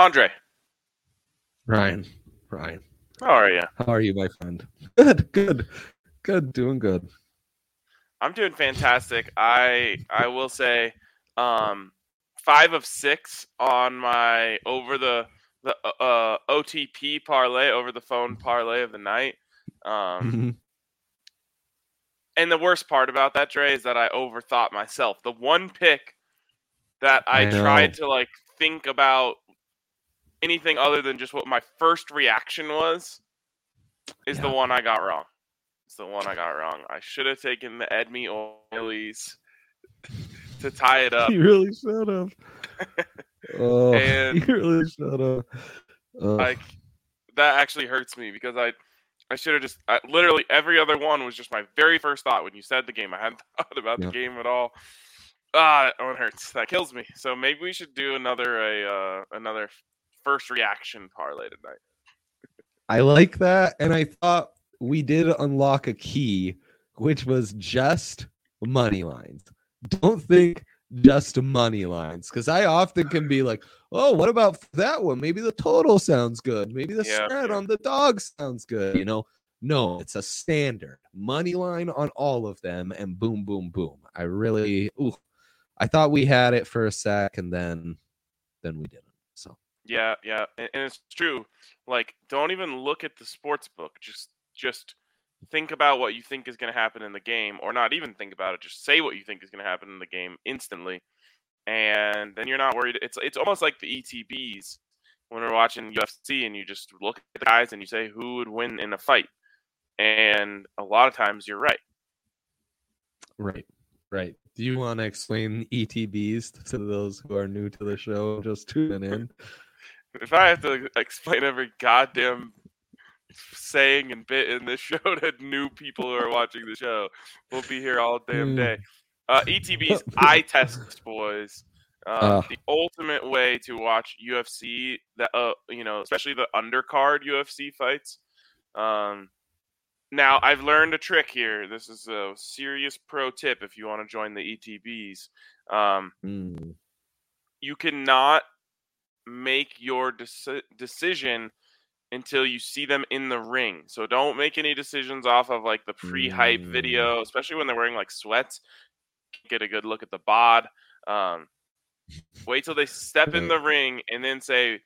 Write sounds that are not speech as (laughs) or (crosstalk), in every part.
Andre. Ryan. Ryan. How are you? How are you, my friend? Good, good, good, doing good. I'm doing fantastic. I I will say, um, five of six on my over the the uh, OTP parlay over the phone parlay of the night. Um, Mm-hmm. and the worst part about that, Dre, is that I overthought myself. The one pick that I, I tried to like think about anything other than just what my first reaction was is the one I got wrong. It's the one I got wrong. I should have taken the Edme Oilies to tie it (laughs) up. You really should (laughs) have. Oh, And- you really should have. Like that actually hurts me because I I should have just I, literally every other one was just my very first thought when you said the game. I hadn't (laughs) thought about Yeah. the game at all. Ah, that one hurts. That kills me. So maybe we should do another a uh, another first reaction parlay tonight. I like that, and I thought we did unlock a key, which was just money lines. Don't think just money lines, because I often can be like, "Oh, what about that one? Maybe the total sounds good. Maybe the Yeah, spread on the dog sounds good." You know, no, it's a standard money line on all of them, and boom, boom, boom. I really, ooh, I thought we had it for a sec, and then, then we didn't. Yeah, yeah, and, and it's true. Like, don't even look at the sports book. Just, just think about what you think is going to happen in the game, or not even think about it. Just say what you think is going to happen in the game instantly, and then you're not worried. It's, it's almost like the ETBs when we're watching UFC, and you just look at the guys and you say who would win in a fight, and a lot of times you're right. Right. Right. Do you want to explain ETBs to those who are new to the show, just tuning in? If I have to explain every goddamn saying and bit in this (laughs) show to new people who are watching the show, we'll be here all damn Mm. day. Uh, ETB's (laughs) eye test, boys. Um, Ah. the ultimate way to watch UFC, that uh, you know, especially the undercard UFC fights. Um, now I've learned a trick here. This is a serious pro tip if you want to join the ETBs. Um, Mm, you cannot make your deci- decision until you see them in the ring. So don't make any decisions off of like the pre-hype Mm. video, especially when they're wearing like sweats. Get a good look at the bod. Um, wait till they step in the ring and then say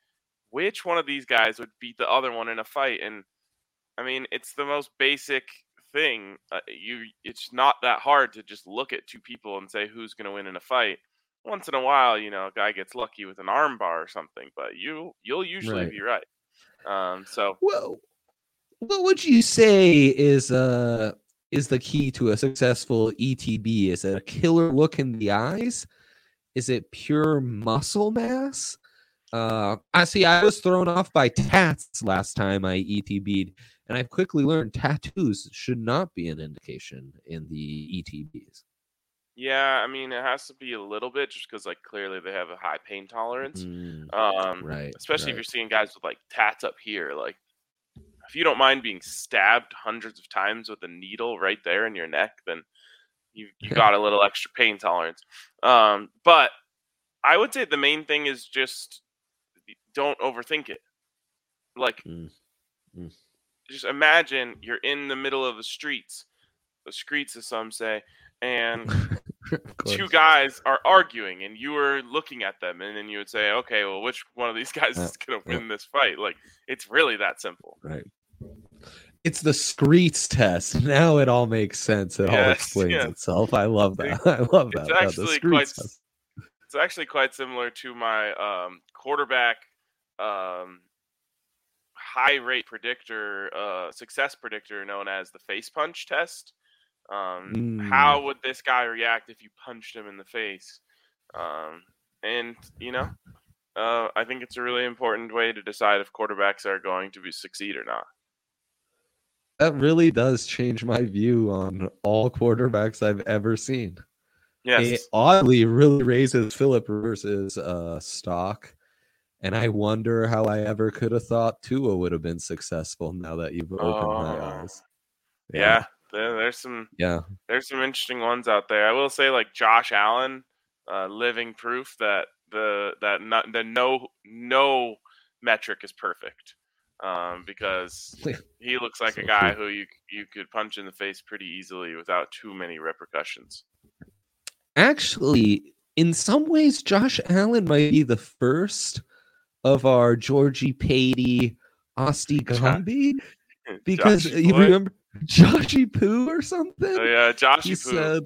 which one of these guys would beat the other one in a fight. And I mean, it's the most basic thing. Uh, you, it's not that hard to just look at two people and say who's going to win in a fight once in a while, you know, a guy gets lucky with an arm bar or something, but you you'll usually Right. be right. Um, so Well, what would you say is uh is the key to a successful ETB? Is it a killer look in the eyes? Is it pure muscle mass? Uh, I see. I was thrown off by tats last time I ETB'd, and I've quickly learned tattoos should not be an indication in the ETBs. Yeah, I mean, it has to be a little bit just because like clearly they have a high pain tolerance. Mm, Um, right. especially if you're seeing guys with like tats up here, like if you don't mind being stabbed hundreds of times with a needle right there in your neck, then you you (laughs) got a little extra pain tolerance. Um, but I would say the main thing is just don't overthink it. Like Mm, mm. just imagine you're in the middle of the streets, the streets as some say, and (laughs) (laughs) two guys are arguing and you were looking at them and then you would say okay well which one of these (laughs) guys is going to yeah. win this fight like it's really that simple Right. It's the Screets test. (laughs) Now it all makes sense. It all explains yes. itself. I love that. I love It's that. Yeah, the actually quite test. it's actually quite similar to my um, quarterback um, high rate predictor uh, success predictor known as the face punch test um, Mm. how would this guy react if you punched him in the face um, and you know uh, i think it's a really important way to decide if quarterbacks are going to be, succeed or not That really does change my view on all quarterbacks I've ever seen. yes It oddly really raises Philip Rivers's uh, stock. And I wonder how I ever could have thought Tua would have been successful now that you've opened my Oh. eyes. yeah, there, there's some Yeah. there's some interesting ones out there. I will say, like Josh Allen, uh, living proof that the that not the no no metric is perfect um, because (laughs) he looks like So a guy cool. who you you could punch in the face pretty easily without too many repercussions. Actually, in some ways, Josh Allen might be the first of our Georgie Patey, Osti Gumby, because you remember (laughs) Joshy Poo or something. Oh, yeah, Joshy he Poo. said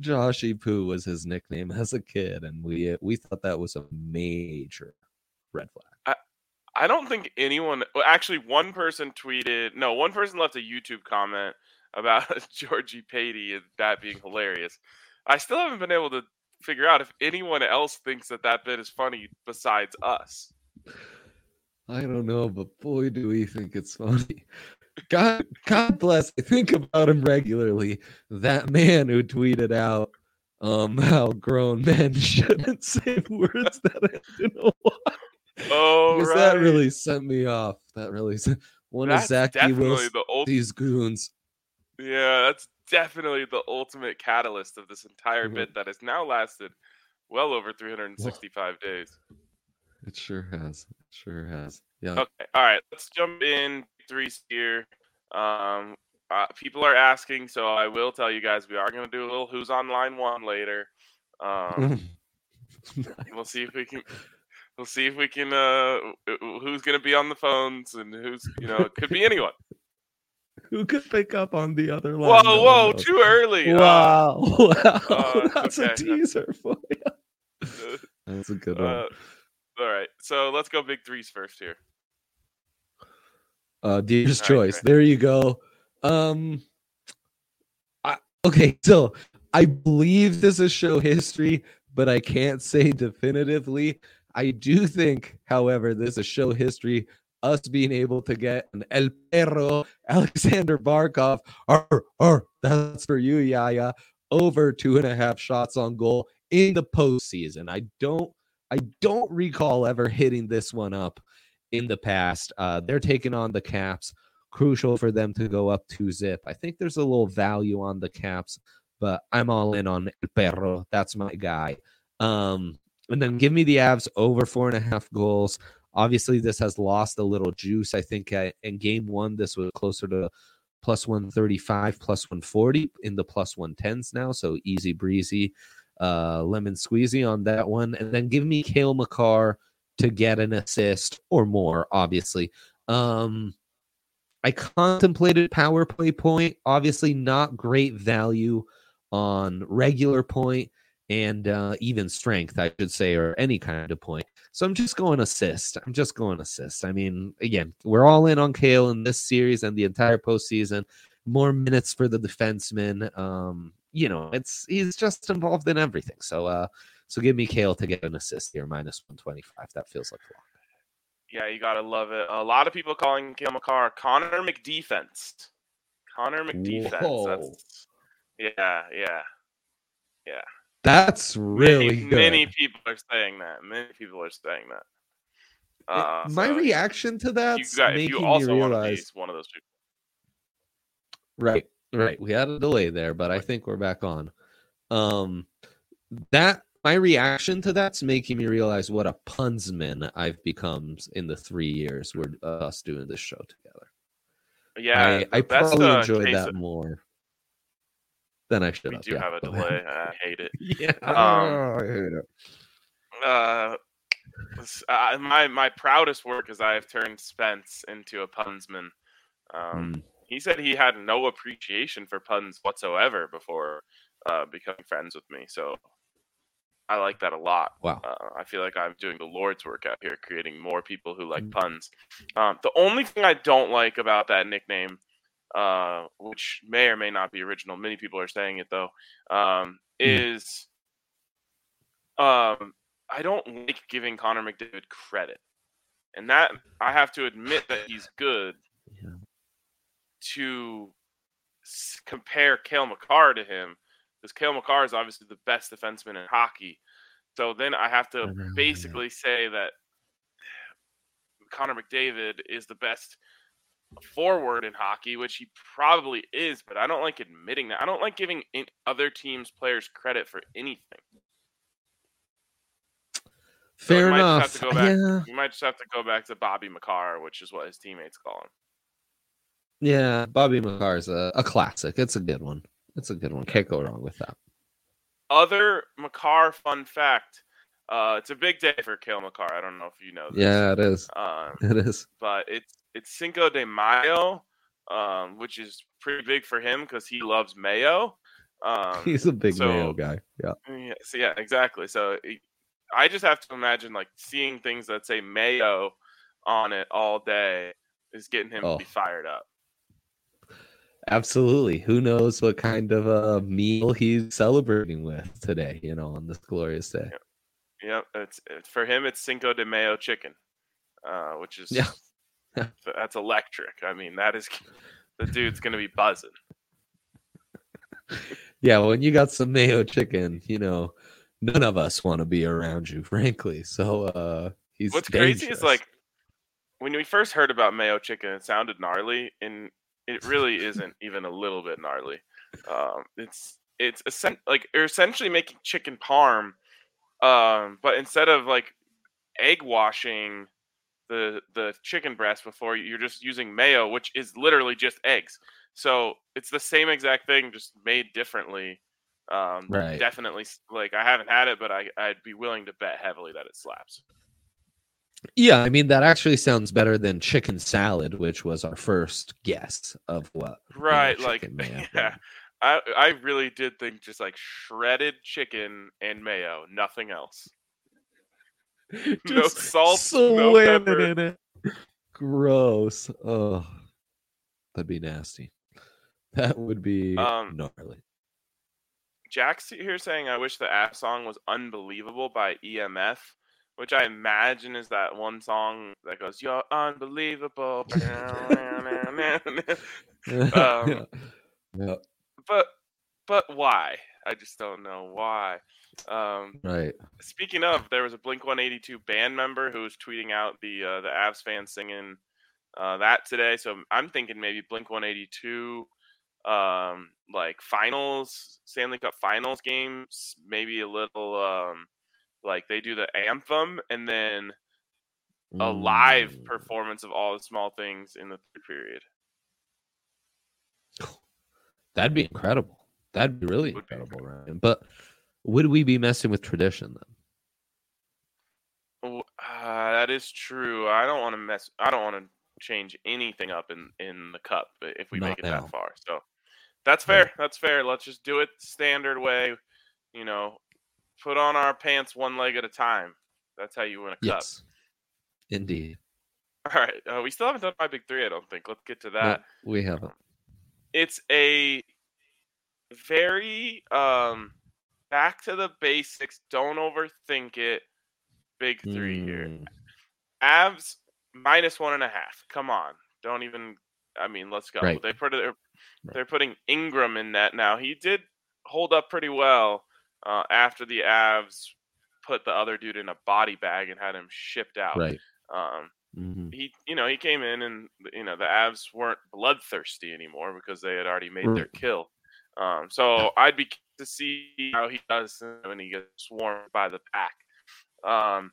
Joshy Poo was his nickname as a kid, and we uh, we thought that was a major red flag. I don't think anyone. Well, actually, one person tweeted. No, one person left a YouTube comment about (laughs) Georgie Patey and that being hilarious. I still haven't been able to figure out if anyone else thinks that that bit is funny besides us. I don't know, but boy, do we think it's funny. God, God bless. I think about him regularly. That man who tweeted out um how grown men (laughs) shouldn't say words that end in a Y. Oh, because right. that really sent me off. That really sent one That's of Zachy definitely the ult- these goons. Yeah, that's definitely the ultimate catalyst of this entire Mhm. bit that has now lasted well over 365 days. It sure has. It sure has. Yeah. Okay, all right, let's jump in threes here. Um, uh, people are asking, so I will tell you guys we are going to do a little who's on line one later. Um, (laughs) we'll see if we can. We'll see if we can. Uh, who's going to be on the phones and who's you know it could be anyone. (laughs) Who could pick up on the other line? Whoa, whoa, too early. Uh, Wow, (laughs) wow. uh, That's okay. a teaser for you. That's a good one. uh, all right, so let's go big threes first here. Uh, All right, choice. great. There you go. Um, I, okay, so I believe this is show history, but I can't say definitively. I do think, however, this is show history. Us being able to get an El Perro Aleksander Barkov, or or that's for you, Yaya, over two and a half shots on goal in the postseason. I don't, I don't recall ever hitting this one up in the past. Uh, they're taking on the Caps. Crucial for them to go up to zip. I think there's a little value on the Caps, but I'm all in on El Perro. That's my guy. Um, and then give me the Avs over four and a half goals. Obviously, this has lost a little juice. I think uh, in game one, this was closer to plus 135, plus 140 in the plus 110s now. So easy breezy, uh, lemon squeezy on that one. And then give me Cale Makar to get an assist or more, obviously. Um, I contemplated power play point, obviously not great value on regular point and uh, even strength, I should say, or any kind of point. So I'm just going assist. I'm just going assist. I mean, again, we're all in on Cale in this series and the entire postseason. More minutes for the defenseman. Um, you know, it's he's just involved in everything. So uh so give me Cale to get an assist here, minus 125. That feels like a lot. Yeah, you gotta love it. A lot of people calling Cale Makar Connor McDefense. Connor McDefense. yeah, yeah, yeah. That's really many, good. many people are saying that. Many people are saying that. Uh, My so reaction to you got, making you me also want to be realize one of those people. Right, right. We had a delay there, but I think we're back on. Um, that my reaction to that's making me realize what a punsman I've become in the three years we're uh, us doing this show together. Yeah, I, I probably enjoyed that of- more than I should We have. do yeah, have a delay. I hate it. (laughs) yeah, Um, I hate it. Uh, uh, my my proudest work is I have turned Spence into a punsman. Um, Mm. He said he had no appreciation for puns whatsoever before uh, becoming friends with me. So I like that a lot. Wow. Uh, I feel like I'm doing the Lord's work out here, creating more people who like Mm. puns. Um, the only thing I don't like about that nickname, uh, which may or may not be original, many people are saying it though, um, Mm. is um, I don't like giving Connor McDavid credit, and that I have to admit that he's good to s- compare Cale Makar to him because Cale Makar is obviously the best defenseman in hockey. So then I have to know, I know. basically say that Connor McDavid is the best forward in hockey, which he probably is, but I don't like admitting that. I don't like giving in other teams' players credit for anything. So Fair just enough. go (laughs) back- Yeah, You might just have to go back to Bobby Makar, which is what his teammates call him. yeah. Bobby Makar's a, a classic. It's a good one. It's a good one. Can't go wrong with that. Other Makar fun fact. Uh, it's a big day for Cale Makar. I don't know if you know this. Yeah, it is. Um, It is. but it's it's Cinco de Mayo, um, which is pretty big for him because he loves mayo. Um, He's a big so- Mayo guy. Yeah. yeah, so yeah, exactly. So it- I just have to imagine like seeing things that say mayo on it all day is getting him Oh. to be fired up. Absolutely. Who knows what kind of a meal he's celebrating with today, you know, on this glorious day. Yep, it's, it's for him. It's Cinco de Mayo chicken, uh, which is Yeah. (laughs) that's electric. I mean, that is the dude's gonna be buzzing. Yeah, when you got some mayo chicken, you know, none of us want to be around you, (laughs) frankly. So uh he's What's crazy is like when we first heard about mayo chicken, it sounded gnarly, and it really isn't even a little bit gnarly. Um, it's it's essen- like you're essentially making chicken parm, um, but instead of like egg washing the the chicken breast before you're just using mayo, which is literally just eggs. So it's the same exact thing, just made differently. Um, Right. Definitely, like I haven't had it, but I I'd be willing to bet heavily that it slaps. Yeah, I mean that actually sounds better than chicken salad, which was our first guess of what Right, like (laughs) yeah. I I really did think just like shredded chicken and mayo, nothing else. (laughs) No salt, no pepper. in it. Gross. Oh, that'd be nasty. That would be Um, gnarly. Jack's here saying I wish the app song was unbelievable by EMF, which I imagine is that one song that goes, You're unbelievable. (laughs) um, yeah, but but why? I just don't know why. Um right. Speaking of, there was a Blink 182 band member who was tweeting out the uh, the Avs fans singing uh, that today. So I'm thinking maybe Blink 182, um, like finals, Stanley Cup Finals games, maybe a little um, like they do the anthem and then a live Mm. performance of all the small things in the third period. That'd be incredible. That'd be really Would be incredible, Ryan. But would we be messing with tradition then? Oh, Uh, that is true. I don't want to mess. I don't want to change anything up in in the cup if we Not make it now. that far. So that's fair. That's fair. Let's just do it standard way. You know, put on our pants one leg at a time. That's how you win a cup. Yes. Indeed. All right. Uh, we still haven't done my big three. I don't think. Let's get to that. No, we haven't. It's a very um back to the basics. Don't overthink it. Big three here. Mm, Avs minus one and a half. Come on, don't even. I mean, let's go. Right. They put it. Right. They're putting Ingram in that now. He did hold up pretty well uh, after the Avs put the other dude in a body bag and had him shipped out. Right. Um, mhm. he, you know, he came in and you know the Avs weren't bloodthirsty anymore because they had already made their kill. Um, so I'd be to see how he does when he gets swarmed by the pack. Um,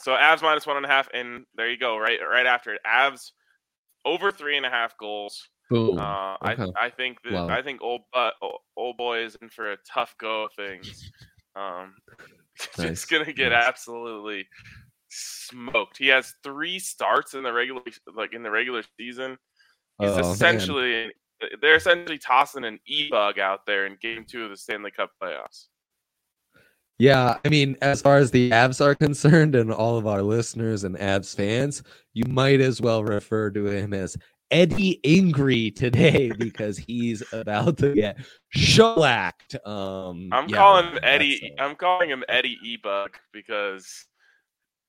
so Avs minus one and a half, and there you go. Right, right after it, Avs over three and a half goals. Boom. Uh, okay. I I think that Wow. I think old but old boy is in for a tough go of things. Um, (laughs) Nice, gonna get nice. absolutely smoked. He has three starts in the regular like in the regular season. He's Oh, man. essentially they're essentially tossing an e bug out there in Game Two of the Stanley Cup playoffs. Yeah, I mean, as far as the Avs are concerned, and all of our listeners and Avs fans, you might as well refer to him as Eddie Angry today (laughs) because he's about to get shellacked. Um, I'm yeah, calling him Eddie. uh, I'm calling him Eddie E Bug because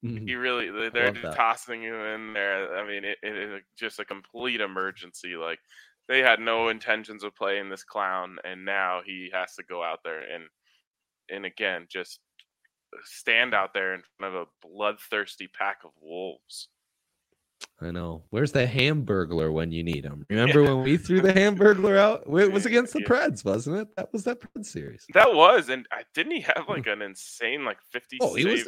mhm. he really they- they're just tossing him in there. I mean, it, it is just a complete emergency. Like they had no intentions of playing this clown, and now he has to go out there and and again just stand out there in front of a bloodthirsty pack of wolves. I know. Where's the Hamburglar when you need him? Remember when we threw the Hamburglar out? It was (laughs) against the yeah. Preds, wasn't it? That was that Preds series. That was, and I didn't he have like an insane like 50 Oh, he was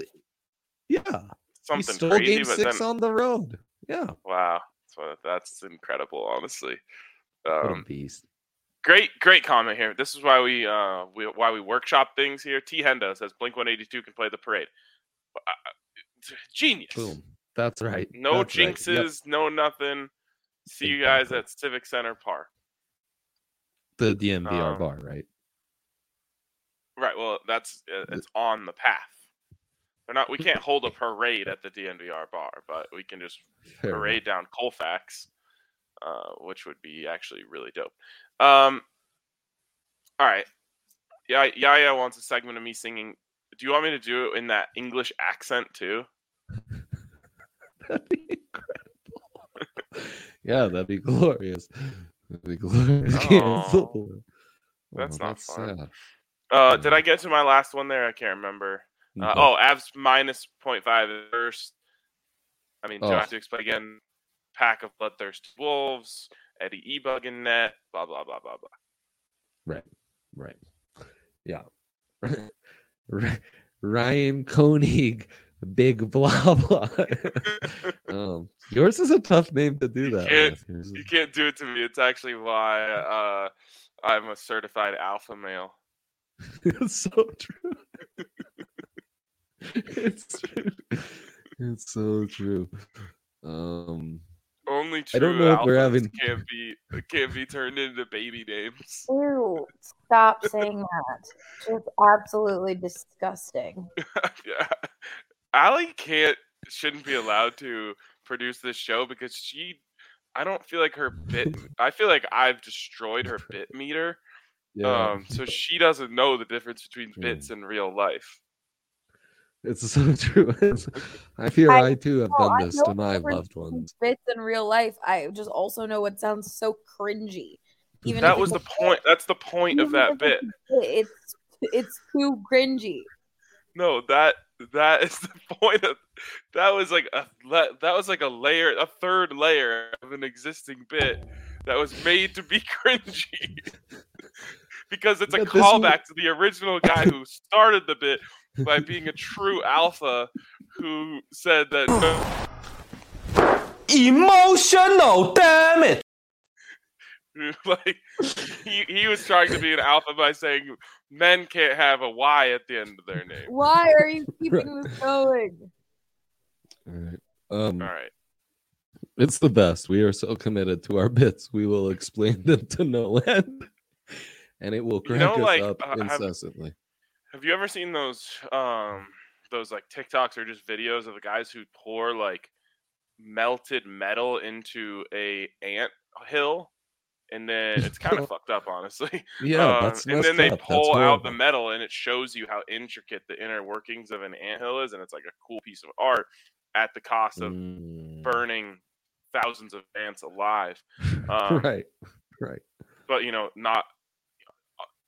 Yeah, something he stole crazy. game but six then, on the road. Yeah, wow, so that's incredible, honestly. Um, beast. great, great comment here. This is why we, uh, we why we workshop things here. T Henda says Blink One Eighty Two can play the parade. Uh, genius. Boom. That's right. No That's right. jinxes, Yep. no nothing. See you guys at Civic Center Park. The DNVR Um, bar, right? Right. Well, that's uh, it's on the path. They're not. We can't hold a parade at the DNVR bar, but we can just (laughs) Fair parade down Colfax, uh, which would be actually really dope. Um, all right. Yeah, Yaya wants a segment of me singing. Do you want me to do it in that English accent too? (laughs) That'd be incredible. yeah, that'd be glorious. That'd be glorious. (laughs) Oh, that's not fun. sad. Uh, did I get to my last one there? I can't remember. Uh, No. oh, Avs minus 0.5 first. I mean, do I Oh. have to explain again? Pack of bloodthirsty wolves, Eddie Ebug in net, blah blah blah blah blah. Right. Right. Yeah. (laughs) Ryan Koenig, big (laughs) blah blah. (laughs) um, yours is a tough name to do that. can't- You can't do it to me. It's actually why uh, I'm a certified alpha male. (laughs) It's so true. it's true. It's so true. Um, Only I don't true know if we're alphas having- can't be can't be turned into baby names. Ew, stop saying that. Just absolutely disgusting. yeah, Allie can't shouldn't be allowed to produce this show because she. I don't feel like her bit. I feel like I've destroyed her (laughs) bit meter. yeah, Um, so she doesn't know the difference between bits in real life. it's (laughs) so true. (laughs) I fear I I, too have done this to my loved ones. Bits in real life. I just also know it sounds so cringy. Even That was the point. That's the point of that bit. it's It's it's too cringy. No, that that is the (laughs) point of that was like a that was like a layer, a third layer of an existing bit that was made to be (laughs) cringy. (laughs) because it's a But this one- callback to the original guy who started the bit by being a true alpha who said that Emotional, damn it! (laughs) like he, he was trying to be an alpha by saying men can't have a Y at the end of their (laughs) name. Why are you keeping this (laughs) going? All right. Um, All right. It's the best. We are so committed to our bits. We will explain them to no end, and it will You know, us like, up uh, have- incessantly. Have you ever seen those um those like TikToks or just videos of the guys who pour like melted metal into a ant hill? And then it's kind of (laughs) fucked up, honestly. (laughs) Yeah, Um, that's and then they up. That's pull out the metal and it shows you how intricate the inner workings of an anthill is, and it's like a cool piece of art at the cost of Mm, burning thousands of ants alive. (laughs) Um, right, right. But you know, not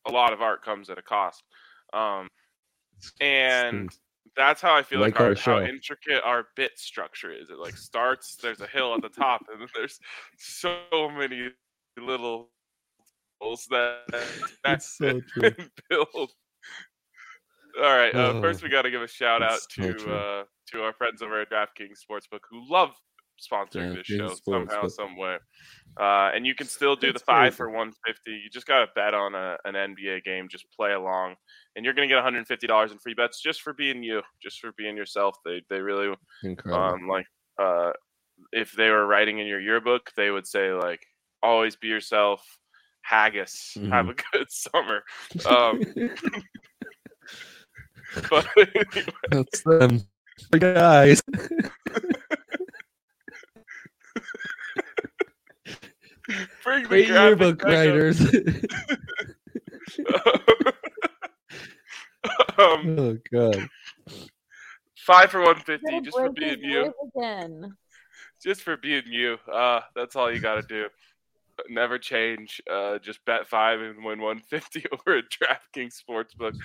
a lot of art comes at a cost. Um, and that's how I feel like, Like our, our how intricate our bit structure is. It like starts, there's a hill at the top, and then there's so many little (laughs) that It's so (laughs) true. build. All right. Uh, Oh, first, we got to give a shout out it's so to uh, to our friends over at DraftKings Sportsbook who love sponsoring this show somehow, Sportsbook. some way. Uh, and you can still do the It's five for crazy. 150. You just got to bet on a, an NBA game. Just play along, and you're gonna get 150 dollars in free bets just for being you, just for being yourself. They they really Incredible. um like uh if they were writing in your yearbook they would say like always be yourself haggis have Mm-hmm. a (laughs) good summer um (laughs) but (laughs) That's them. The guys. bring the Great graphic yearbook writers. um oh god. five for 150 just for break his being you Again. just for being you uh that's all you gotta do never change uh just bet five and win 150 (laughs) over at draftkings sportsbook.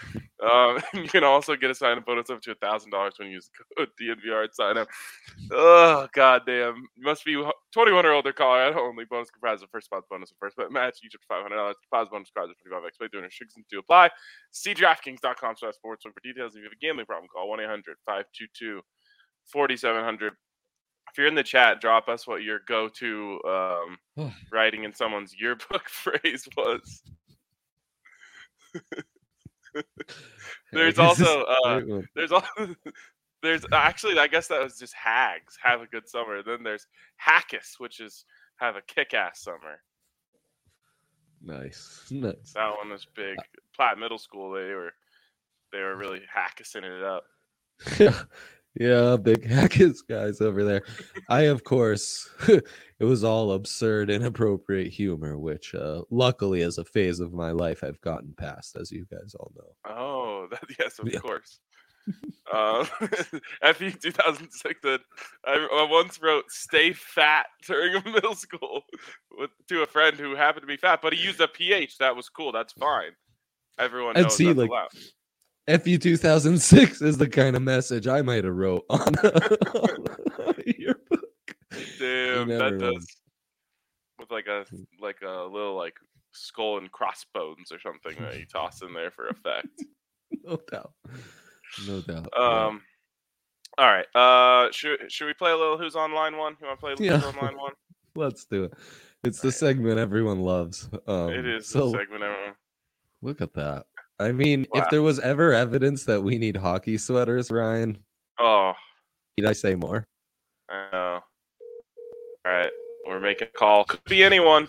Um (laughs) you can also get a sign-up bonus up to a thousand dollars when you use the (laughs) code dnvr at sign up oh god damn must be 21 or older caller only. Bonus comprised of first spot bonus and first bet match. Each up to 500 dollars. Deposit bonus comprised of 25 x. Play doing restrictions to apply. See draftkings.com slash sportsbook for details. If you have a gambling problem call 1-800-522 4700. If you're in the chat, drop us what your go-to um, (sighs) writing in someone's yearbook (laughs) phrase was. (laughs) There's also, uh. There's all (laughs) there's actually I guess that was just hags have a good summer. Then there's hackus, which is have a kick-ass summer. nice, nice. That one was big. Platt Middle School, they were they were really hackussing it up. Yeah, big (laughs) Hackett guys over there. I, of course, (laughs) it was all absurd, inappropriate humor, which, uh, luckily, as a phase of my life, I've gotten past, as you guys all know. Oh, (laughs) that, yes, of Yeah. course. um, FE 2006 that I, I once wrote "stay fat" during middle school with, to a friend who happened to be fat, but he used a ph. That was cool. That's fine. Everyone And knows see, that's like, allowed. FU 2006 is the kind of message I might have wrote on, a (laughs) yearbook. Damn, that does with like a like a little like skull and crossbones or something that you toss in there for effect. (laughs) No doubt. No doubt. Um, all right. Uh, should should we play a little Who's on line one? You want to play Yeah. Who's on line one? (laughs) Let's do it. It's the segment everyone loves. Um, it is so. the segment. Everyone. Look at that. I mean, Wow. if there was ever evidence that we need hockey sweaters, Ryan, Oh, need I say more? I know. All right, we're making a call. Could be anyone.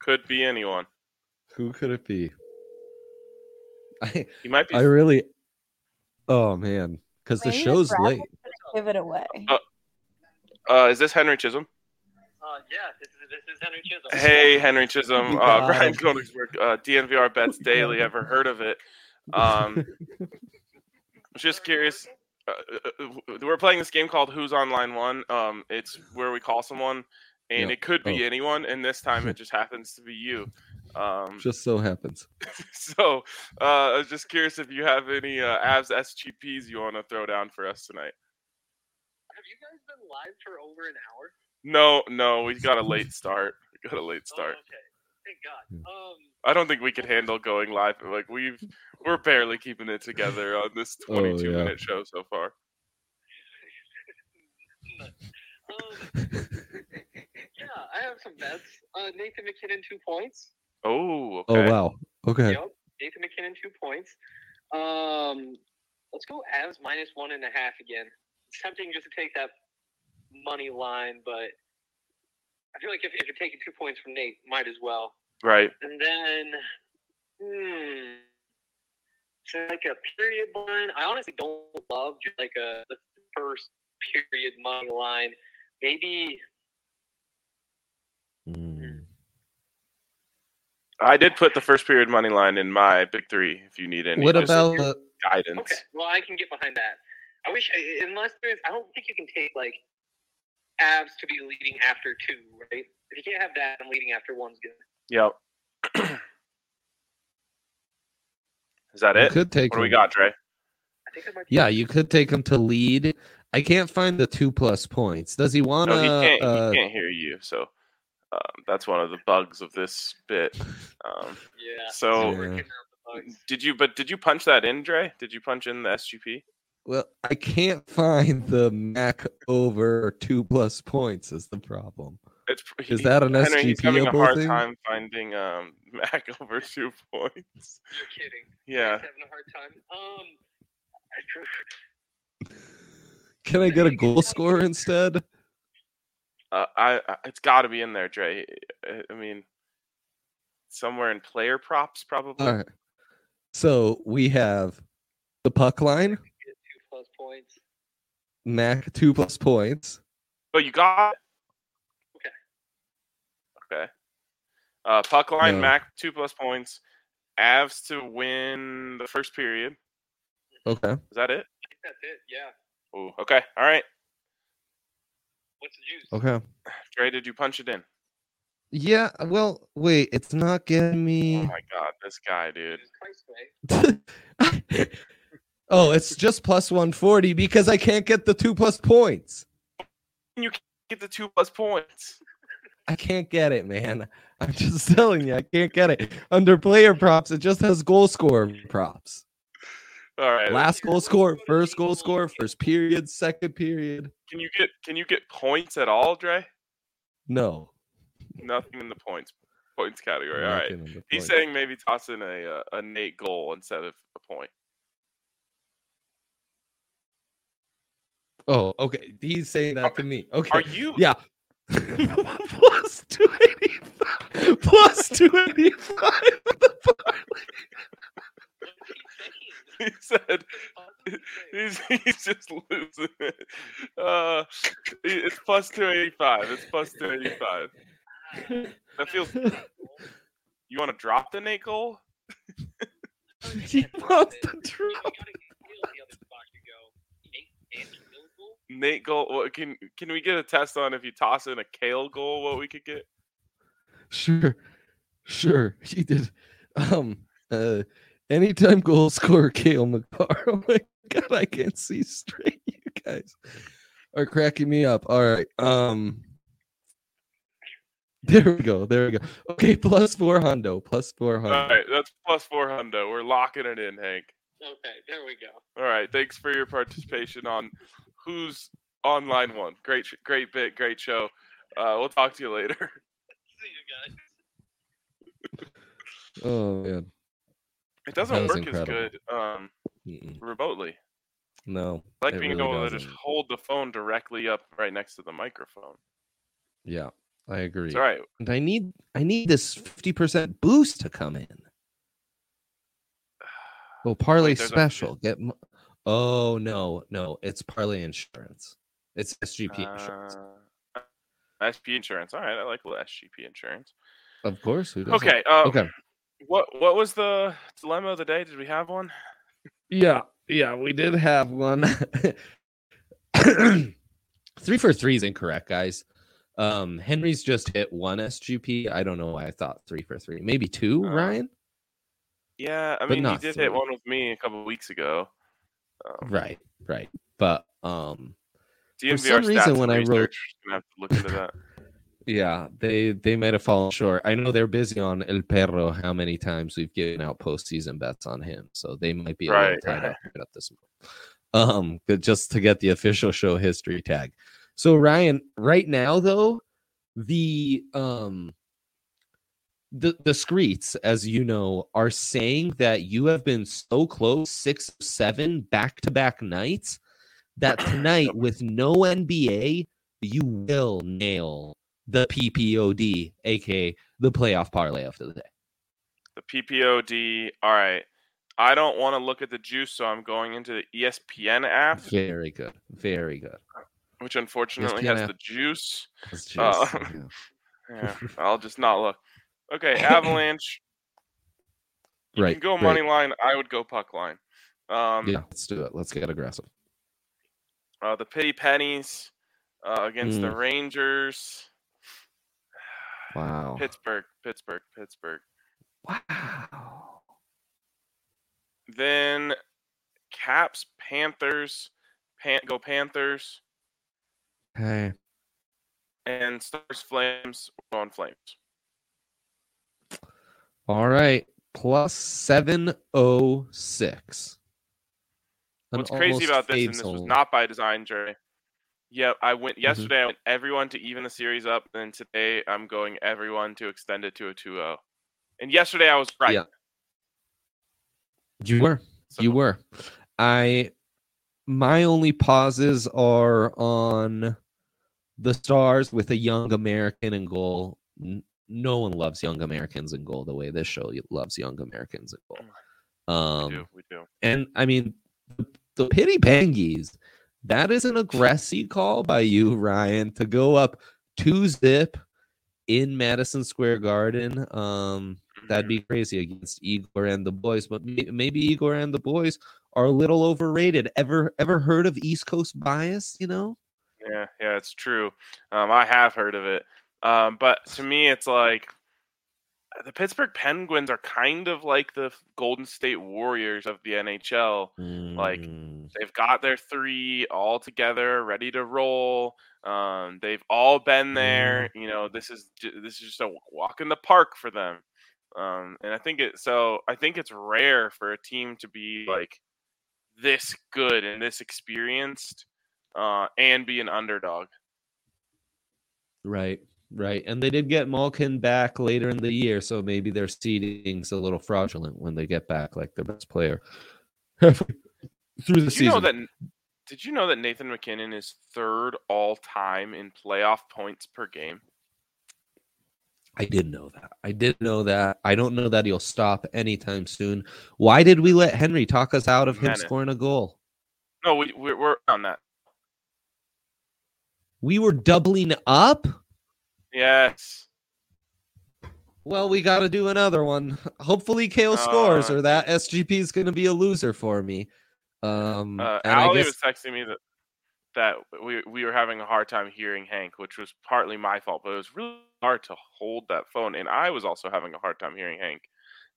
Could be anyone. Who could it be? I He might be. I really Oh man, because the show's late. Give it away. uh, is this Henry Chisholm? Uh, yeah, this is this is Henry Chisholm. Hey, Henry Chisholm. (laughs) Uh, God. Ryan Koenigsberg, uh, DNVR Bets Daily. Ever heard of it? Um, (laughs) I was just curious. Uh, uh, we're playing this game called Who's on Line One. Um, it's where we call someone, and Yeah. it could be Oh. anyone, and this time it (laughs) just happens to be you. Um, Just so happens. so uh, I was just curious if you have any uh, Avs SGPs you want to throw down for us tonight. Have you guys been live for over an hour? No, no, we got a late start. We got a late start. Oh, okay. Thank God. Um, I don't think we could handle going live. Like we've, we're barely keeping it together on this (laughs) Oh, 22 yeah. minute show so far. (laughs) um, yeah, I have some bets. Uh, Nathan MacKinnon two points. Oh, Oh wow. Okay. Yep. Nathan MacKinnon two points. Um, let's go Avs minus one and a half again. It's tempting just to take that money line, but I feel like if, if you're taking two points from Nate, might as well. Right. And then, hmm, so like a period line. I honestly don't love just like a the first period money line. Maybe Mm. I did put the first period money line in my big three. If you need any What about the guidance? okay. Well, I can get behind that. I wish, unless there's, I don't think you can take like Avs to be leading after two, right? If you can't have that, and leading after one's good. Yep. (clears throat) Is that you it? could take What do we got, Dre? I think be- Yeah, you could take him to lead. I can't find the two plus points. Does he want to? No, he can't. uh, he can't hear you. So um, that's one of the bugs of this bit. Um, (laughs) Yeah. so Yeah. Working out the bugs. did you? But did you punch that in, Dre? Did you punch in the SGP? Well, I can't find the Mac over two plus points. Is the problem? It's Is that an Henry, he's having a SGP-able hard thing? time finding um, (laughs) Mac over two points. You're kidding. Yeah. He's having a hard time. Um. I Can I get a goal scorer instead? Uh, I, I it's got to be in there, Dre. I- I mean, somewhere in player props, probably. All right. So we have the puck line, Get two plus points. Mac two plus points. But you got it. Okay. Okay. Uh, puck line, No. Mac two plus points. Avs to win the first period. Okay. Is that it? I think that's it. Yeah. Oh, okay. All right. What's the juice? Okay. Dre, did you punch it in? Yeah. Well, wait. It's not getting me Oh me. my god, this guy, dude. (laughs) (laughs) It's price way. oh, it's just plus one forty because I can't get the two plus points. You can't get the two plus points. I can't get it, man. I'm just (laughs) telling you, I can't get it. Under player props, it just has goal scorer props. All right. Last goal score, first goal score, first period, second period. Can you get can you get points at all, Dre? No. Nothing in the points points category. All right. nothing on the He's saying maybe toss in a uh, a Nate goal instead of a point. Oh, okay. He's saying that to me. Okay. Are you? Yeah. (laughs) Plus 285. Plus 285. He said he's he's just losing it. Uh, it's plus two eighty five. It's plus two eighty five. That feels. (laughs) You want to drop the Nate goal? he wants to drop. Nate goal. What, can can we get a test on if you toss in a Cale goal? What we could get? Sure. Sure. (laughs) He did. Um uh anytime goal scorer Cale Makar. (laughs) Oh my god, I can't see straight. (laughs) You guys are cracking me up. All right. Um there we go. There we go. Okay, plus four hundo. Plus four All hundo. right, that's plus four hundo. We're locking it in, Hank. Okay, there we go. All right, thanks for your participation on who's on line one. Great, great bit, great show. Uh, we'll talk to you later. (laughs) See you guys. Oh man. It doesn't That was work as good um, Mm-mm. remotely. No. I like it being really able to just hold the phone directly up right next to the microphone. Yeah, I agree. It's all right. And I need I need this 50% boost to come in. (sighs) Oh, parlay Wait, there's a- special. Get m- Oh no, no, it's parlay insurance. It's SGP insurance. Uh, SGP insurance. All right, I like SGP insurance. Of course. Who? Okay. Uh, Okay. What What was the dilemma of the day? Did we have one? Yeah, yeah, we did have one. (coughs) three for three is incorrect, guys. Um, Henry's just hit one SGP. I don't know why I thought three for three. Maybe two, Uh, Ryan? Yeah, I mean, he did three. hit one with me a couple weeks ago. Um, Right, right. But um DNVR some reason when I wrote- gonna have to look into that. (laughs) Yeah, they they might have fallen short. I know they're busy on El Perro. How many times we've given out postseason bets on him, so they might be a Right, tied right. up this month. Um, but just to get the official show history tag. So Ryan, right now though, the um the the screets, as you know, are saying that you have been so close six seven back to back nights that (clears throat) tonight with no NBA you will nail the PPOD, aka the playoff parlay of the day. The PPOD. All right. I don't want to look at the juice, so I'm going into the ESPN app, Very good, very good. which unfortunately ESPN has app. the juice. That's Uh, (laughs) yeah. Yeah, I'll just not look. Okay, (laughs) Avalanche. You Right, can go right. money line. I would go puck line. Um, yeah, let's do it. Let's get aggressive. uh, the Pity Pennies uh, against the Mm. Rangers. Wow. Pittsburgh, Pittsburgh, Pittsburgh. Wow. Then Caps, Panthers, Pan- go Panthers, Hey. and Stars, Flames, we're Flames. All right. Plus 706. An What's crazy about this, and this was not by design, Jerry. Yep, I went Mm-hmm. yesterday. I went everyone to even the series up, and today I'm going everyone to extend it to a 2-0. And yesterday I was right. Yeah. You were. So- You were. I my only pauses are on the stars with a young American in goal. No one loves young Americans in goal the way this show loves young Americans in goal. We Um, do, we do. and I mean, the, the pity pangies. That is an aggressive call by you, Ryan, to go up two zip in Madison Square Garden. Um, that'd be crazy against Igor and the boys, but may- maybe Igor and the boys are a little overrated. Ever ever heard of East Coast bias? You know, Yeah, yeah, it's true. Um, I have heard of it. Um, but to me, it's like the Pittsburgh Penguins are kind of like the Golden State Warriors of the NHL. Like, Mm, They've got their three all together, ready to roll. Um, they've all been there. You know, this is this is just a walk in the park for them. Um, and I think it so I think it's rare for a team to be like this good and this experienced uh, and be an underdog. Right, right. And they did get Malkin back later in the year, so maybe their seeding's a little fraudulent when they get back like their best player (laughs) through the Did you season. know that? Did you know that Nathan MacKinnon is third all time in playoff points per game? I did know that. I did know that. I don't know that he'll stop anytime soon. Why did we let Henry talk us out of him scoring a goal? No, we we're on that. We were doubling up. Yes. Well, we got to do another one. Hopefully, Cale scores, Uh, or that SGP is going to be a loser for me. Um, Uh, Ali guess was texting me that that we we were having a hard time hearing Hank, which was partly my fault, but it was really hard to hold that phone, and I was also having a hard time hearing Hank.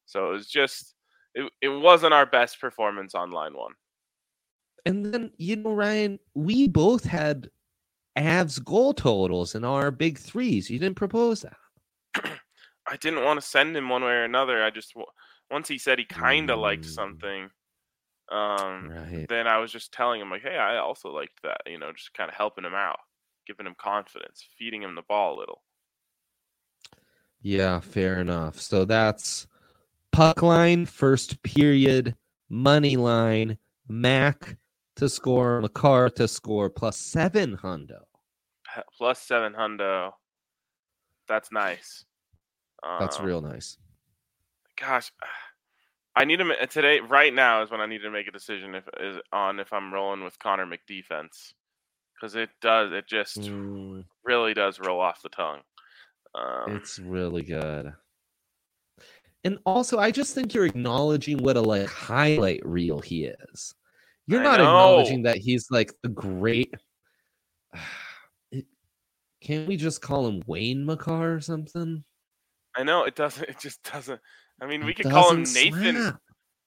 So it was just it, it wasn't our best performance on line one. And then, you know, Ryan, we both had Avs goal totals in our big threes. You didn't propose that. I didn't want to send him one way or another. I just once he said he kind of liked Mm. something, um, Right. then I was just telling him like, hey, I also liked that. You know, just kind of helping him out, giving him confidence, feeding him the ball a little. Yeah, fair enough. So that's puck line, first period, money line, Mac to score, Makar to score, plus seven hundo. Plus seven hundo. That's nice. That's Um, real nice. gosh i need to today right now is when i need to make a decision if is on if i'm rolling with connor mcdefense because it does it just Mm, really does roll off the tongue um, it's really good. And also, I just think you're acknowledging what a like highlight reel he is. You're I not know. acknowledging that he's like a great. Can't we just call him Wayne Makar or something? i know it doesn't it just doesn't i mean we could call him nathan slap.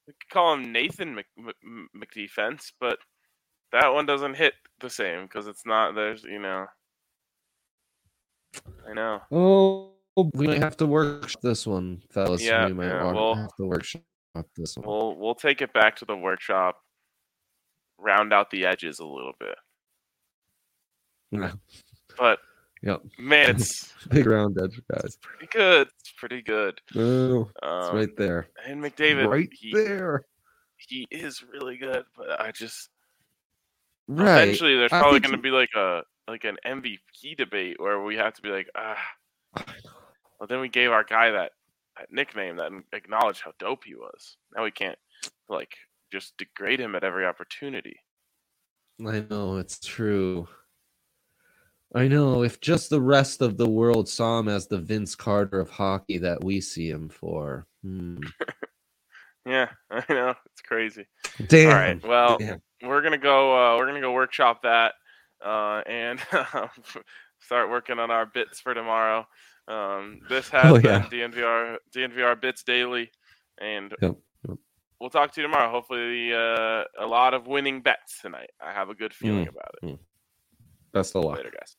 we could call him nathan Mc, Mc, mcdefense but that one doesn't hit the same because it's not there's you know i know Oh, we might have to workshop this one, fellas. Yeah, we might yeah, we'll- have to workshop this one. we'll we'll take it back to the workshop round out the edges a little bit Yeah. (laughs) but Yep. man (laughs) it's Big round edge, guys. pretty good. It's pretty good. Oh, it's Um, right there. And McDavid, right he, there. he is really good, but I just Right. eventually there's probably going to be like a like an MVP debate where we have to be like, ah, well then we gave our guy that, that nickname that acknowledged how dope he was. Now we can't like just degrade him at every opportunity. I know it's true. I know if just the rest of the world saw him as the Vince Carter of hockey that we see him for. Hmm. (laughs) Yeah, (laughs) I know it's crazy. Damn. All right, well, damn. we're gonna go. Uh, we're gonna go workshop that uh, and (laughs) start working on our bits for tomorrow. Um, this has Oh, been yeah. DNVR DNVR Bets Daily, and Yep, yep. we'll talk to you tomorrow. Hopefully, uh, a lot of winning bets tonight. I have a good feeling Mm. about it. Best of luck. Later, guys.